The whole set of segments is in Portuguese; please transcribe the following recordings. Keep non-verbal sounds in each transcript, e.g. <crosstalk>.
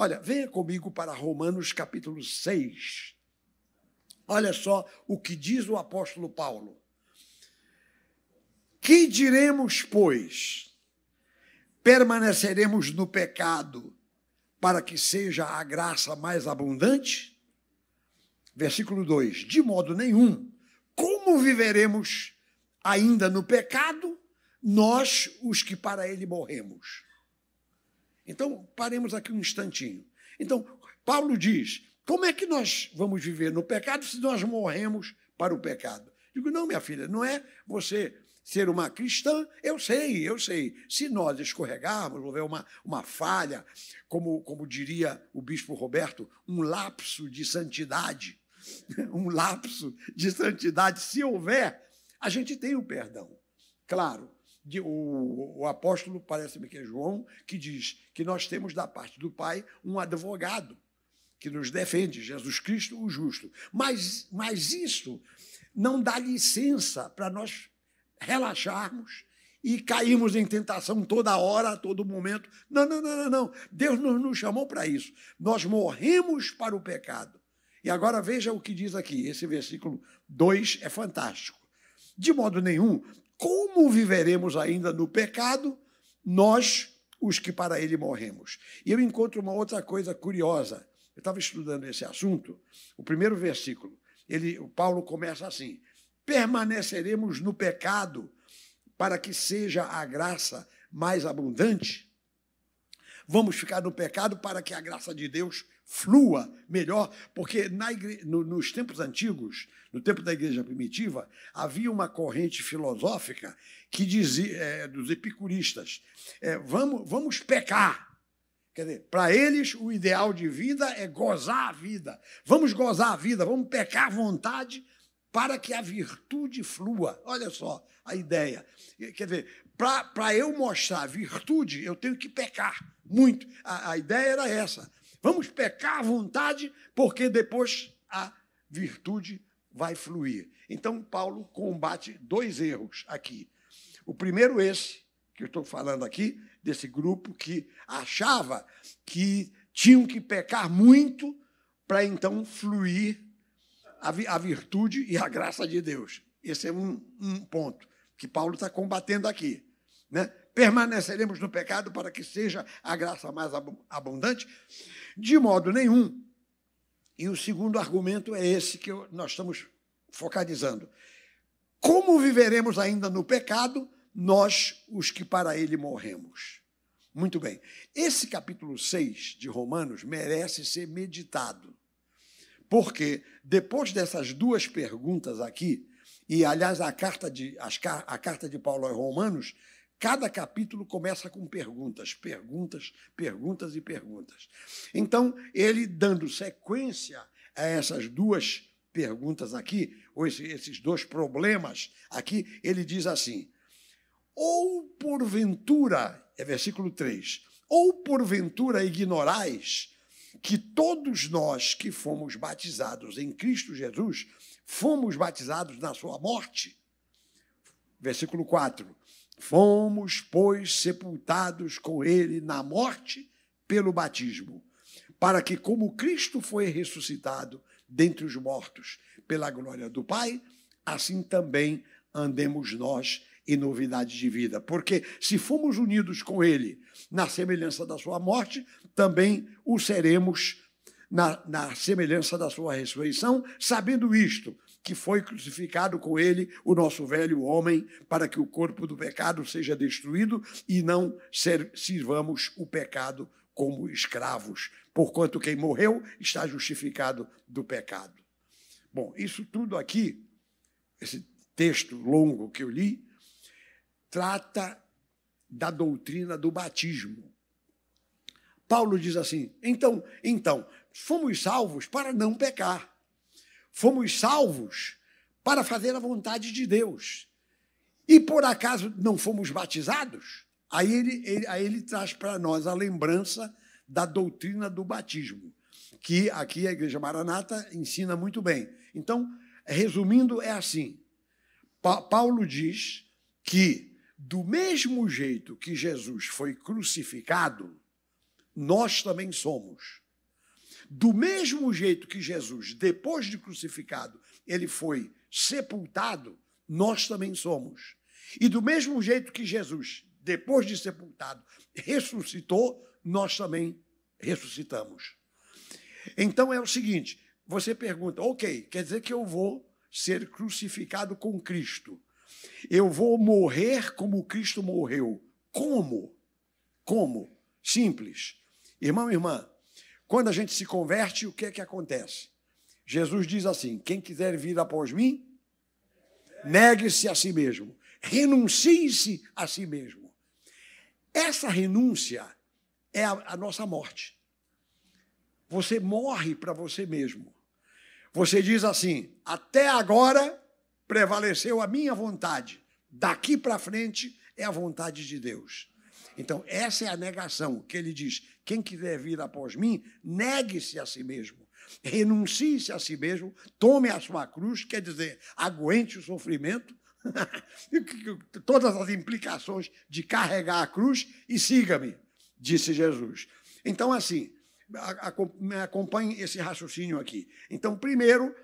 Olha, venha comigo para Romanos capítulo 6. Olha só o que diz o apóstolo Paulo. Que diremos, pois? Permaneceremos no pecado para que seja a graça mais abundante? Versículo 2: De modo nenhum. Como viveremos ainda no pecado, nós, os que para ele morremos? Então, paremos aqui um instantinho. Então, Paulo diz: como é que nós vamos viver no pecado se nós morremos para o pecado? Digo, não, minha filha, não é você ser uma cristã, eu sei, eu sei. Se nós escorregarmos, houver uma, uma falha, como, como diria o bispo Roberto, um lapso de santidade, <laughs> um lapso de santidade, se houver, a gente tem o perdão. Claro, de, o, o apóstolo, parece-me que é João, que diz que nós temos da parte do Pai um advogado que nos defende, Jesus Cristo, o justo. Mas, mas isso não dá licença para nós relaxarmos e cairmos em tentação toda hora, a todo momento. Não, não, não, não, não. Deus não nos chamou para isso. Nós morremos para o pecado. E agora veja o que diz aqui, esse versículo 2 é fantástico. De modo nenhum como viveremos ainda no pecado, nós, os que para ele morremos? E eu encontro uma outra coisa curiosa. Eu estava estudando esse assunto, o primeiro versículo, ele, o Paulo começa assim: permaneceremos no pecado para que seja a graça mais abundante? Vamos ficar no pecado para que a graça de Deus flua melhor, porque igre... no, nos tempos antigos, no tempo da igreja primitiva, havia uma corrente filosófica que dizia, é, dos epicuristas, é, vamos, vamos pecar. Quer dizer, para eles o ideal de vida é gozar a vida. Vamos gozar a vida, vamos pecar à vontade para que a virtude flua. Olha só a ideia. Quer dizer, para eu mostrar virtude, eu tenho que pecar muito. A, a ideia era essa. Vamos pecar à vontade, porque depois a virtude vai fluir. Então, Paulo combate dois erros aqui. O primeiro, esse, que eu estou falando aqui, desse grupo que achava que tinham que pecar muito para então fluir a, virtude e a graça de Deus. Esse é um, um ponto que Paulo está combatendo aqui. Né? Permaneceremos no pecado para que seja a graça mais abundante? De modo nenhum. E o segundo argumento é esse que nós estamos focalizando. Como viveremos ainda no pecado, nós, os que para ele morremos? Muito bem. Esse capítulo 6 de Romanos merece ser meditado. Porque depois dessas duas perguntas aqui, e aliás a carta de, a carta de Paulo aos Romanos Cada capítulo começa com perguntas, perguntas, perguntas e perguntas. Então, ele dando sequência a essas duas perguntas aqui, ou esses dois problemas aqui, ele diz assim: ou porventura, é versículo 3, ou porventura ignorais que todos nós que fomos batizados em Cristo Jesus, fomos batizados na sua morte? Versículo 4 Fomos, pois, sepultados com ele na morte pelo batismo, para que, como Cristo foi ressuscitado dentre os mortos pela glória do Pai, assim também andemos nós em novidade de vida. Porque se fomos unidos com ele na semelhança da sua morte, também o seremos na, na semelhança da sua ressurreição, sabendo isto, que foi crucificado com ele o nosso velho homem, para que o corpo do pecado seja destruído e não sirvamos o pecado como escravos, porquanto quem morreu está justificado do pecado. Bom, isso tudo aqui, esse texto longo que eu li, trata da doutrina do batismo. Paulo diz assim: então, então, fomos salvos para não pecar. Fomos salvos para fazer a vontade de Deus. E por acaso não fomos batizados? Aí ele, ele aí ele traz para nós a lembrança da doutrina do batismo, que aqui a Igreja Maranata ensina muito bem. Então, resumindo, é assim: pa Paulo diz que, do mesmo jeito que Jesus foi crucificado, nós também somos. Do mesmo jeito que Jesus, depois de crucificado, ele foi sepultado, nós também somos. E do mesmo jeito que Jesus, depois de sepultado, ressuscitou, nós também ressuscitamos. Então é o seguinte: você pergunta, ok, quer dizer que eu vou ser crucificado com Cristo. Eu vou morrer como Cristo morreu. Como? Como? Simples. Irmão e irmã, quando a gente se converte, o que é que acontece? Jesus diz assim: quem quiser vir após mim, negue-se a si mesmo, renuncie-se a si mesmo. Essa renúncia é a, a nossa morte. Você morre para você mesmo. Você diz assim: até agora prevaleceu a minha vontade, daqui para frente é a vontade de Deus. Então, essa é a negação que ele diz: quem quiser vir após mim, negue-se a si mesmo, renuncie-se a si mesmo, tome a sua cruz, quer dizer, aguente o sofrimento, <laughs> todas as implicações de carregar a cruz e siga-me, disse Jesus. Então, assim, acompanhe esse raciocínio aqui. Então, primeiro,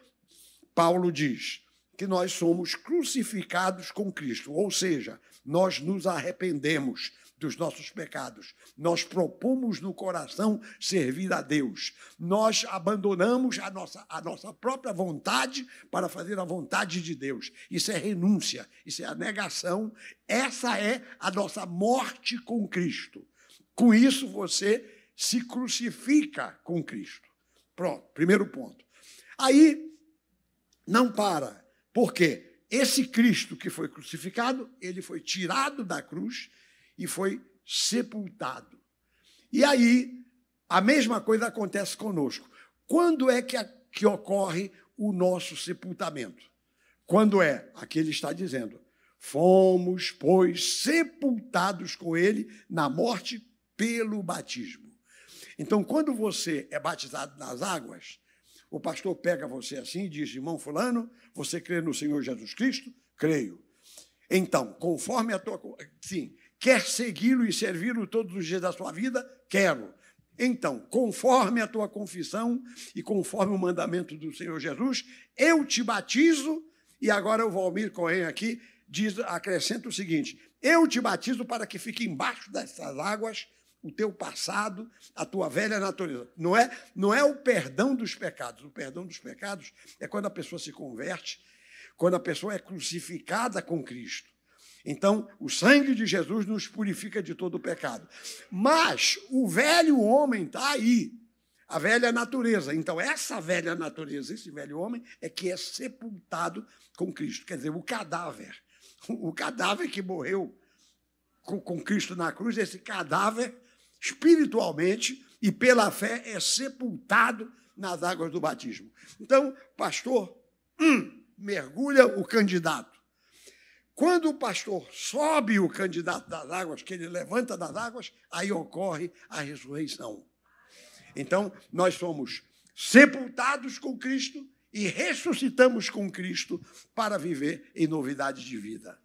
Paulo diz que nós somos crucificados com Cristo, ou seja, nós nos arrependemos dos nossos pecados. Nós propomos no coração servir a Deus. Nós abandonamos a nossa, a nossa própria vontade para fazer a vontade de Deus. Isso é renúncia, isso é a negação. Essa é a nossa morte com Cristo. Com isso, você se crucifica com Cristo. Pronto, primeiro ponto. Aí, não para. Por quê? Esse Cristo que foi crucificado, ele foi tirado da cruz e foi sepultado. E aí, a mesma coisa acontece conosco. Quando é que, a, que ocorre o nosso sepultamento? Quando é? Aqui ele está dizendo: fomos, pois, sepultados com ele na morte pelo batismo. Então, quando você é batizado nas águas, o pastor pega você assim e diz: irmão Fulano, você crê no Senhor Jesus Cristo? Creio. Então, conforme a tua. Sim, Quer segui-lo e servi-lo todos os dias da sua vida? Quero. Então, conforme a tua confissão e conforme o mandamento do Senhor Jesus, eu te batizo, e agora o Valmir Correia aqui diz, acrescenta o seguinte: eu te batizo para que fique embaixo dessas águas o teu passado, a tua velha natureza. Não é, não é o perdão dos pecados. O perdão dos pecados é quando a pessoa se converte, quando a pessoa é crucificada com Cristo. Então, o sangue de Jesus nos purifica de todo o pecado. Mas o velho homem está aí, a velha natureza. Então, essa velha natureza, esse velho homem, é que é sepultado com Cristo. Quer dizer, o cadáver. <laughs> O cadáver que morreu com, com Cristo na cruz, esse cadáver, espiritualmente e pela fé, é sepultado nas águas do batismo. Então, pastor, hum, mergulha o candidato quando o pastor sobe o candidato das águas, que ele levanta das águas, aí ocorre a ressurreição. Então, nós somos sepultados com Cristo e ressuscitamos com Cristo para viver em novidade de vida.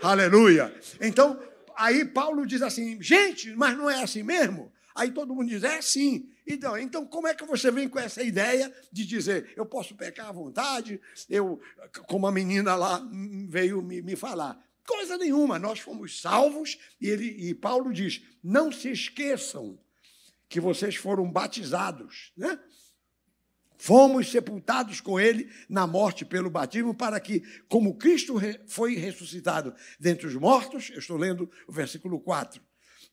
Aleluia. Aleluia. Então, aí Paulo diz assim: gente, mas não é assim mesmo? Aí todo mundo diz: é sim. Então, então, como é que você vem com essa ideia de dizer, eu posso pecar à vontade, eu, como a menina lá veio me, me falar? Coisa nenhuma, nós fomos salvos, e, ele, e Paulo diz: não se esqueçam que vocês foram batizados, né? Fomos sepultados com ele na morte pelo batismo, para que, como Cristo foi ressuscitado dentre os mortos, eu estou lendo o versículo 4,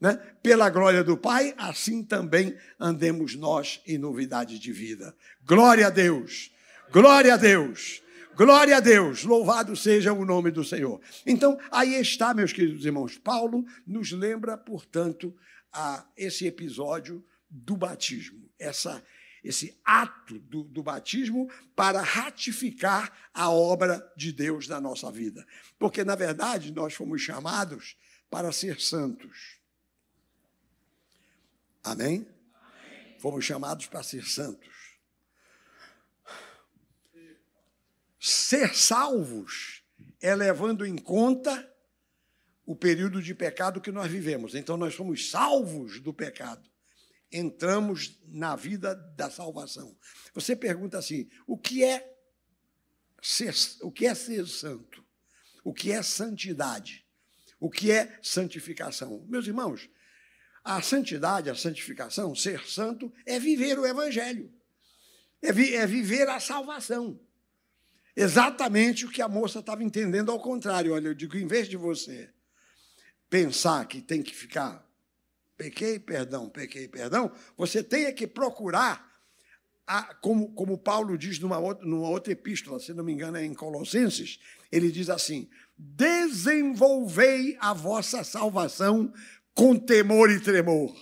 né? pela glória do Pai, assim também andemos nós em novidade de vida. Glória a Deus, glória a Deus, glória a Deus, louvado seja o nome do Senhor. Então, aí está, meus queridos irmãos, Paulo nos lembra, portanto, a esse episódio do batismo, essa esse ato do, do, batismo para ratificar a obra de Deus na nossa vida. Porque, na verdade, nós fomos chamados para ser santos. Amém? Amém? Fomos chamados para ser santos. Ser salvos é levando em conta o período de pecado que nós vivemos. Então, nós somos salvos do pecado. Entramos na vida da salvação. Você pergunta assim: o que é ser, o que é ser santo? O que é santidade? O que é santificação? Meus irmãos, a santidade, a santificação, ser santo, é viver o evangelho. É, vi, é viver a salvação. Exatamente o que a moça estava entendendo ao contrário. Olha, eu digo, em vez de você pensar que tem que ficar pequei, perdão, pequei, perdão, você tem que procurar, a, como, como Paulo diz numa outra, numa outra epístola, se não me engano é em Colossenses, ele diz assim: desenvolvei a vossa salvação com temor e tremor.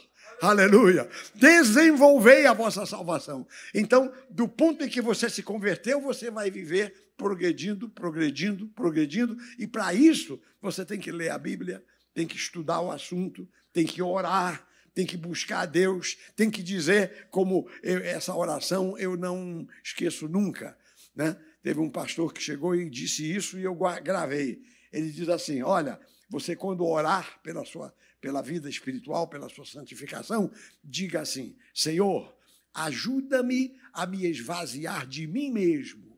Aleluia. Desenvolvei a vossa salvação. Então, do ponto em que você se converteu, você vai viver progredindo, progredindo, progredindo. E para isso, você tem que ler a Bíblia, tem que estudar o assunto, tem que orar, tem que buscar a Deus, tem que dizer como eu, essa oração eu não esqueço nunca. Né? Teve um pastor que chegou e disse isso e eu gravei. Ele diz assim: Olha, você quando orar pela sua pela vida espiritual, pela sua santificação, diga assim: Senhor, ajuda-me a me esvaziar de mim mesmo,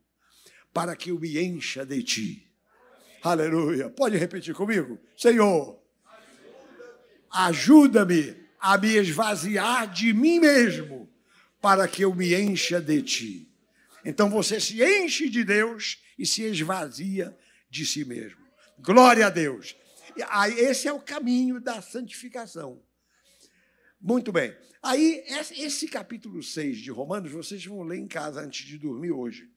para que eu me encha de ti. Aleluia. Pode repetir comigo? Senhor, ajuda-me a me esvaziar de mim mesmo, para que eu me encha de ti. Então você se enche de Deus e se esvazia de si mesmo. Glória a Deus. Esse é o caminho da santificação. Muito bem. Aí, esse capítulo 6 de Romanos, vocês vão ler em casa antes de dormir hoje.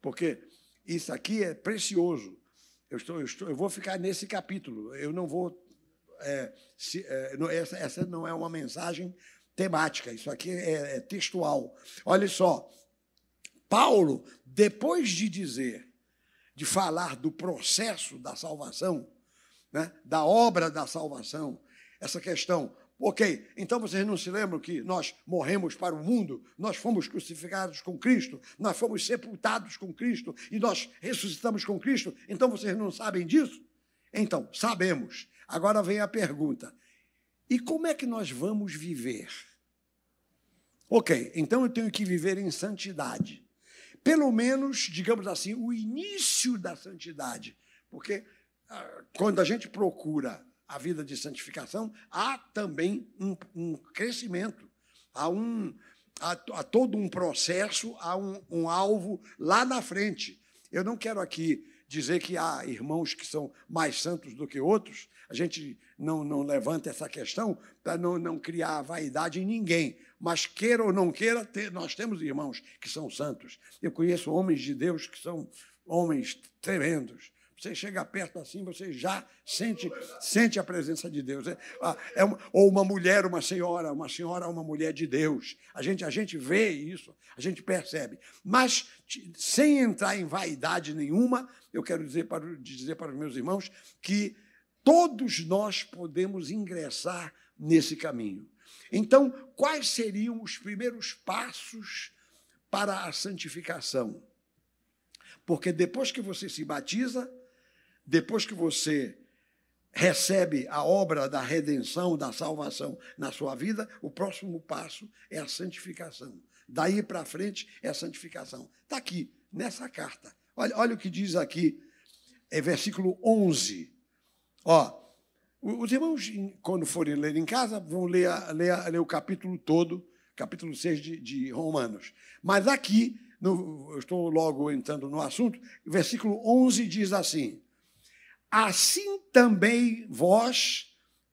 Porque isso aqui é precioso. Eu, estou, eu, estou, eu vou ficar nesse capítulo. Eu não vou é, se, é, essa, essa, não é uma mensagem temática, isso aqui é, é textual. Olha só, Paulo, depois de dizer, de falar do processo da salvação, né, da obra da salvação, essa questão, Ok, então vocês não se lembram que nós morremos para o mundo, nós fomos crucificados com Cristo, nós fomos sepultados com Cristo e nós ressuscitamos com Cristo, então vocês não sabem disso? Então, sabemos. Agora vem a pergunta: e como é que nós vamos viver? Ok, então eu tenho que viver em santidade. Pelo menos, digamos assim, o início da santidade. Porque ah, quando a gente procura a vida de santificação, há também um, um crescimento, há, um, há, há, todo um processo, há um, um alvo lá na frente. Eu não quero aqui dizer que há irmãos que são mais santos do que outros, a gente não, não levanta essa questão para não, não criar vaidade em ninguém. Mas queira ou não queira, ter, nós temos irmãos que são santos. Eu conheço homens de Deus que são homens tremendos. Você chega perto assim, você já sente, sente a presença de Deus. É, é uma, ou uma mulher, uma senhora, uma senhora, uma mulher de Deus. A gente, a gente vê isso, a gente percebe. Mas, sem entrar em vaidade nenhuma, eu quero dizer para, dizer para os meus irmãos que todos nós podemos ingressar nesse caminho. Então, quais seriam os primeiros passos para a santificação? Porque depois que você se batiza, depois que você recebe a obra da redenção, da salvação na sua vida, o próximo passo é a santificação. Daí para frente é a santificação. Está aqui, nessa carta. Olha, olha o que diz aqui, é versículo 11. Ó, os irmãos, quando forem ler em casa, vão ler, ler, ler o capítulo todo, capítulo 6 de, de Romanos. Mas aqui, no, eu estou logo entrando no assunto, versículo 11 diz assim: Assim também vós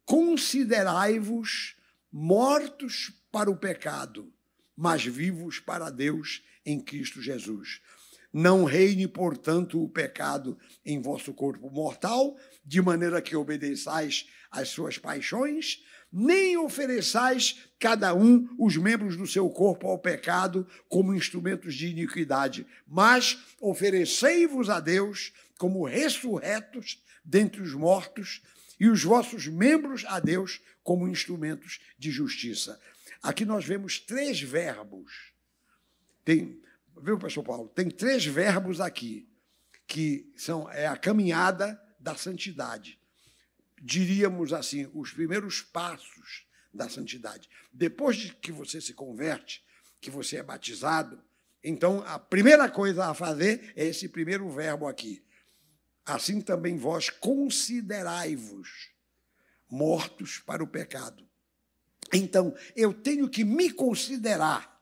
considerai-vos mortos para o pecado, mas vivos para Deus em Cristo Jesus. Não reine, portanto, o pecado em vosso corpo mortal, de maneira que obedeçais às suas paixões, nem ofereçais cada um os membros do seu corpo ao pecado como instrumentos de iniquidade, mas oferecei-vos a Deus como ressurretos dentre os mortos e os vossos membros a Deus como instrumentos de justiça. Aqui nós vemos três verbos. Tem, viu, pastor Paulo? Tem três verbos aqui que são é a caminhada da santidade. Diríamos assim, os primeiros passos da santidade. Depois de que você se converte, que você é batizado, então a primeira coisa a fazer é esse primeiro verbo aqui. Assim também vós considerai-vos mortos para o pecado. Então, eu tenho que me considerar.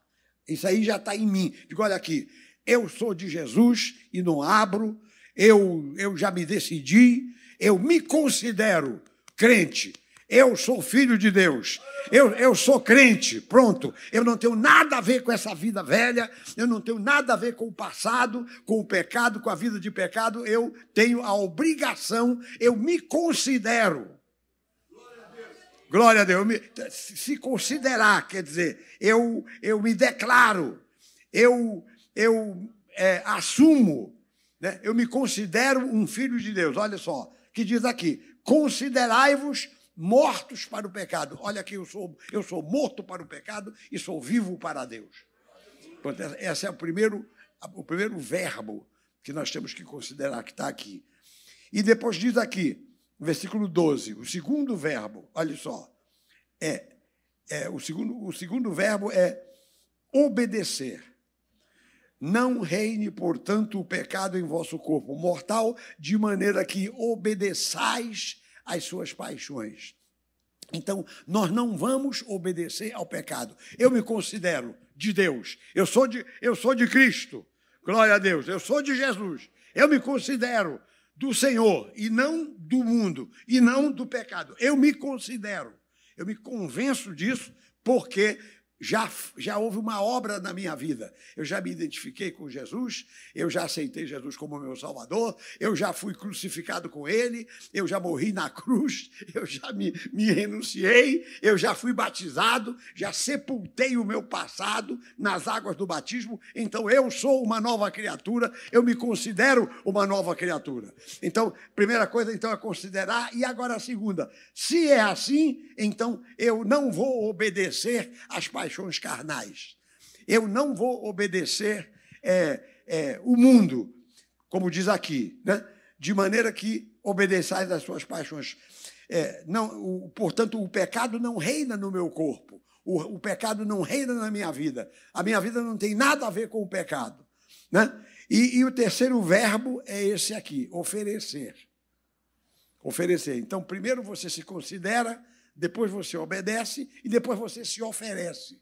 Isso aí já está em mim. Digo, olha aqui, eu sou de Jesus e não abro, eu, eu já me decidi, eu me considero crente, eu sou filho de Deus, eu, eu sou crente, pronto. Eu não tenho nada a ver com essa vida velha, eu não tenho nada a ver com o passado, com o pecado, com a vida de pecado. Eu tenho a obrigação, eu me considero Glória a Deus. Se considerar, quer dizer, eu, eu me declaro, eu, eu é, assumo, né? eu me considero um filho de Deus. Olha só, que diz aqui: considerai-vos mortos para o pecado. Olha aqui, eu sou, eu sou morto para o pecado e sou vivo para Deus. esse é o primeiro, o primeiro verbo que nós temos que considerar que está aqui. E depois diz aqui, versículo 12, o segundo verbo, olha só, é, é o, segundo, o segundo verbo é obedecer. Não reine, portanto, o pecado em vosso corpo mortal, de maneira que obedeçais às suas paixões. Então, nós não vamos obedecer ao pecado. Eu me considero de Deus. Eu sou de, eu sou de Cristo. Glória a Deus. Eu sou de Jesus. Eu me considero do Senhor e não do mundo e não do pecado. Eu me considero, eu me convenço disso porque já, já houve uma obra na minha vida. Eu já me identifiquei com Jesus, eu já aceitei Jesus como meu Salvador, eu já fui crucificado com Ele, eu já morri na <laughs> cruz, eu já me, me renunciei, eu já fui batizado, já sepultei o meu passado nas águas do batismo, então eu sou uma nova criatura, eu me considero uma nova criatura. Então, primeira coisa então é considerar, e agora a segunda, se é assim, então eu não vou obedecer às paixões paixões carnais. Eu não vou obedecer é, é, o mundo, como diz aqui, né? de maneira que obedeçais às suas paixões. É, não, o, portanto, o pecado não reina no meu corpo. O, o, pecado não reina na minha vida. A minha vida não tem nada a ver com o pecado. Né? E, e o terceiro verbo é esse aqui: oferecer. Oferecer. Então, primeiro você se considera depois você obedece e depois você se oferece.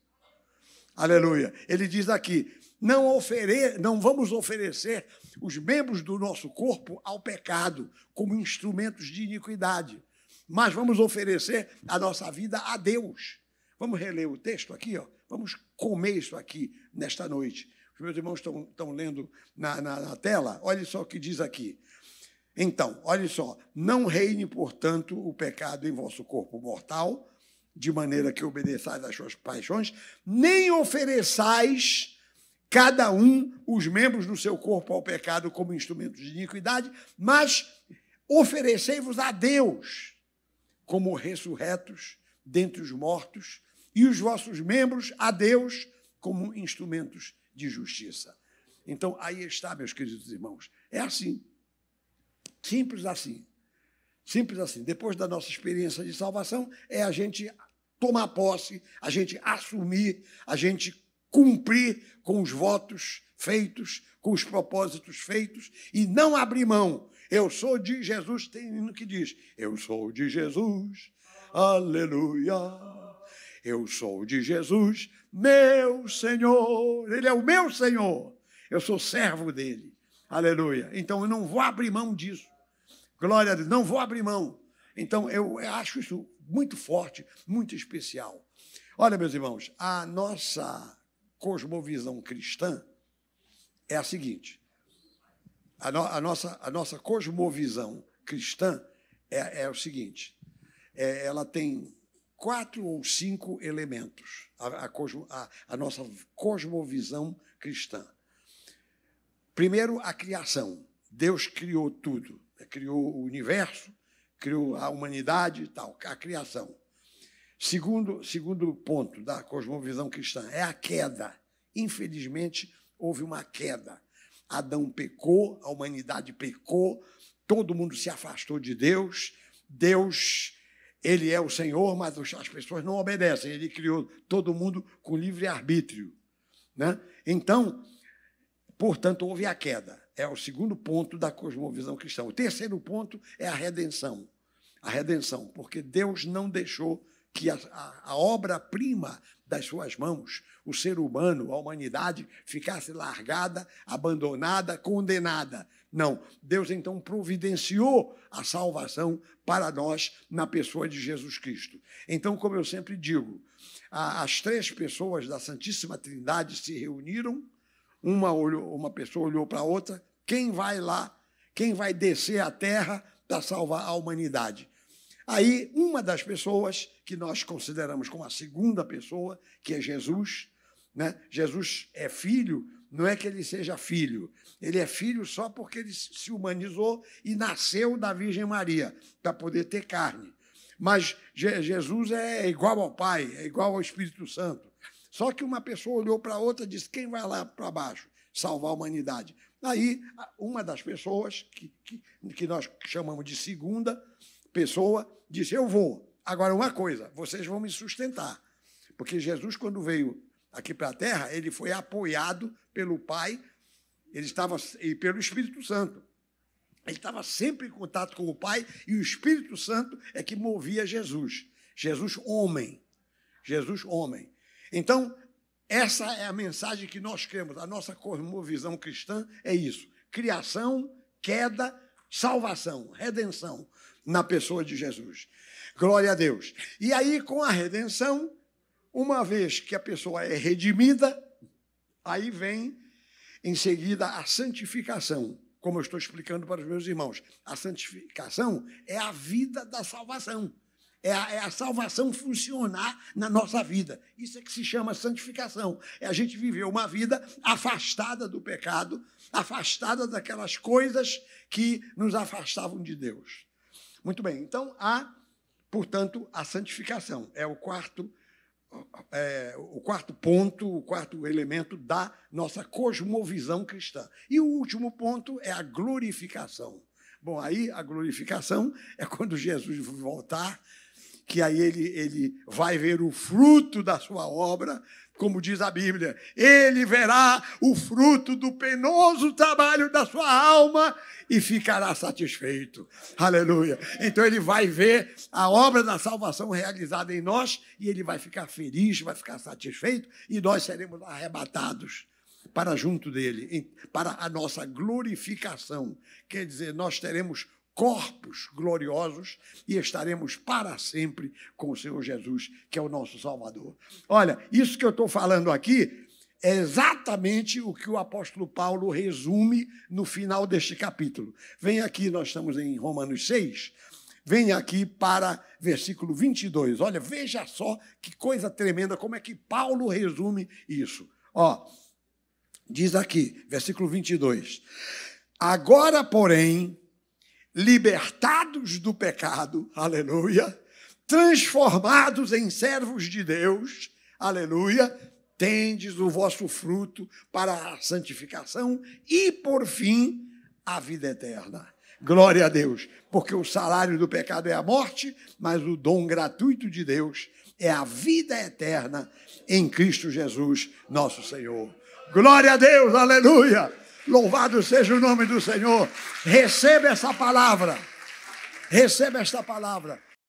Aleluia. Ele diz aqui: não, ofere não vamos oferecer os membros do nosso corpo ao pecado como instrumentos de iniquidade, mas vamos oferecer a nossa vida a Deus. Vamos reler o texto aqui, ó. Vamos comer isso aqui nesta noite. Os meus irmãos estão, estão lendo na, na, na tela. Olha só o que diz aqui. Então, olha só, não reine, portanto, o pecado em vosso corpo mortal, de maneira que obedeçais às suas paixões, nem ofereçais cada um os membros do seu corpo ao pecado como instrumentos de iniquidade, mas oferecei-vos a Deus como ressurretos dentre os mortos e os vossos membros a Deus como instrumentos de justiça. Então, aí está, meus queridos irmãos. É assim. Simples assim. Simples assim. Depois da nossa experiência de salvação, é a gente tomar posse, a gente assumir, a gente cumprir com os votos feitos, com os propósitos feitos e não abrir mão. Eu sou de Jesus, tem hino que diz: Eu sou de Jesus, aleluia. Eu sou de Jesus, meu Senhor. Ele é o meu Senhor. Eu sou servo dele. Aleluia. Então eu não vou abrir mão disso. Glória a Deus, não vou abrir mão. Então eu acho isso muito forte, muito especial. Olha, meus irmãos, a nossa cosmovisão cristã é a seguinte: a, no, a nossa, a nossa cosmovisão cristã é, é o seguinte: é, ela tem quatro ou cinco elementos, a, a, a nossa cosmovisão cristã. Primeiro, a criação. Deus criou tudo. Criou o universo, criou a humanidade e tal, a criação. Segundo, segundo ponto da cosmovisão cristã é a queda. Infelizmente, houve uma queda. Adão pecou, a humanidade pecou, todo mundo se afastou de Deus, Deus ele é o Senhor, mas as pessoas não obedecem. Ele criou todo mundo com livre arbítrio. Né? Então, portanto, houve a queda. É o segundo ponto da cosmovisão cristã. O terceiro ponto é a redenção. A redenção, porque Deus não deixou que a, a, a obra-prima das suas mãos, o ser humano, a humanidade, ficasse largada, abandonada, condenada. Não. Deus então providenciou a salvação para nós na pessoa de Jesus Cristo. Então, como eu sempre digo, as três pessoas da Santíssima Trindade se reuniram, uma, olhou, uma pessoa olhou para a outra, quem vai lá, quem vai descer à terra para salvar a humanidade? Aí, uma das pessoas que nós consideramos como a segunda pessoa, que é Jesus, né? Jesus é filho, não é que ele seja filho, ele é filho só porque ele se humanizou e nasceu da Virgem Maria, para poder ter carne. Mas Jesus é igual ao Pai, é igual ao Espírito Santo. Só que uma pessoa olhou para a outra e disse: quem vai lá para baixo salvar a humanidade? Aí, uma das pessoas, que, que, que nós chamamos de segunda pessoa, disse: Eu vou. Agora, uma coisa, vocês vão me sustentar. Porque Jesus, quando veio aqui para a terra, ele foi apoiado pelo Pai ele estava, e pelo Espírito Santo. Ele estava sempre em contato com o Pai e o Espírito Santo é que movia Jesus. Jesus, homem. Jesus, homem. Então, essa é a mensagem que nós queremos. A nossa cosmovisão cristã é isso: criação, queda, salvação, redenção na pessoa de Jesus. Glória a Deus. E aí, com a redenção, uma vez que a pessoa é redimida, aí vem em seguida a santificação, como eu estou explicando para os meus irmãos. A santificação é a vida da salvação. É a, é a, salvação funcionar na nossa vida. Isso é que se chama santificação. É a gente viver uma vida afastada do pecado, afastada daquelas coisas que nos afastavam de Deus. Muito bem, então há, portanto, a santificação. É o quarto, é, o quarto ponto, o quarto elemento da nossa cosmovisão cristã. E o último ponto é a glorificação. Bom, aí a glorificação é quando Jesus voltar, que aí ele, ele vai ver o fruto da sua obra, como diz a Bíblia, ele verá o fruto do penoso trabalho da sua alma e ficará satisfeito. Aleluia. Então ele vai ver a obra da salvação realizada em nós e ele vai ficar feliz, vai ficar satisfeito e nós seremos arrebatados para junto dele, para a nossa glorificação. Quer dizer, nós teremos corpos gloriosos e estaremos para sempre com o Senhor Jesus, que é o nosso Salvador. Olha, isso que eu estou falando aqui é exatamente o que o apóstolo Paulo resume no final deste capítulo. Vem aqui, nós estamos em Romanos 6. Vem aqui para versículo 22. Olha, veja só que coisa tremenda, como é que Paulo resume isso. Ó, diz aqui, versículo 22. Agora, porém, libertados do pecado, aleluia, transformados em servos de Deus, aleluia, tendes o vosso fruto para a santificação e, por fim, a vida eterna. Glória a Deus, porque o salário do pecado é a morte, mas o dom gratuito de Deus é a vida eterna em Cristo Jesus, nosso Senhor. Glória a Deus, aleluia! Louvado seja o nome do Senhor. Receba essa palavra. Receba esta palavra.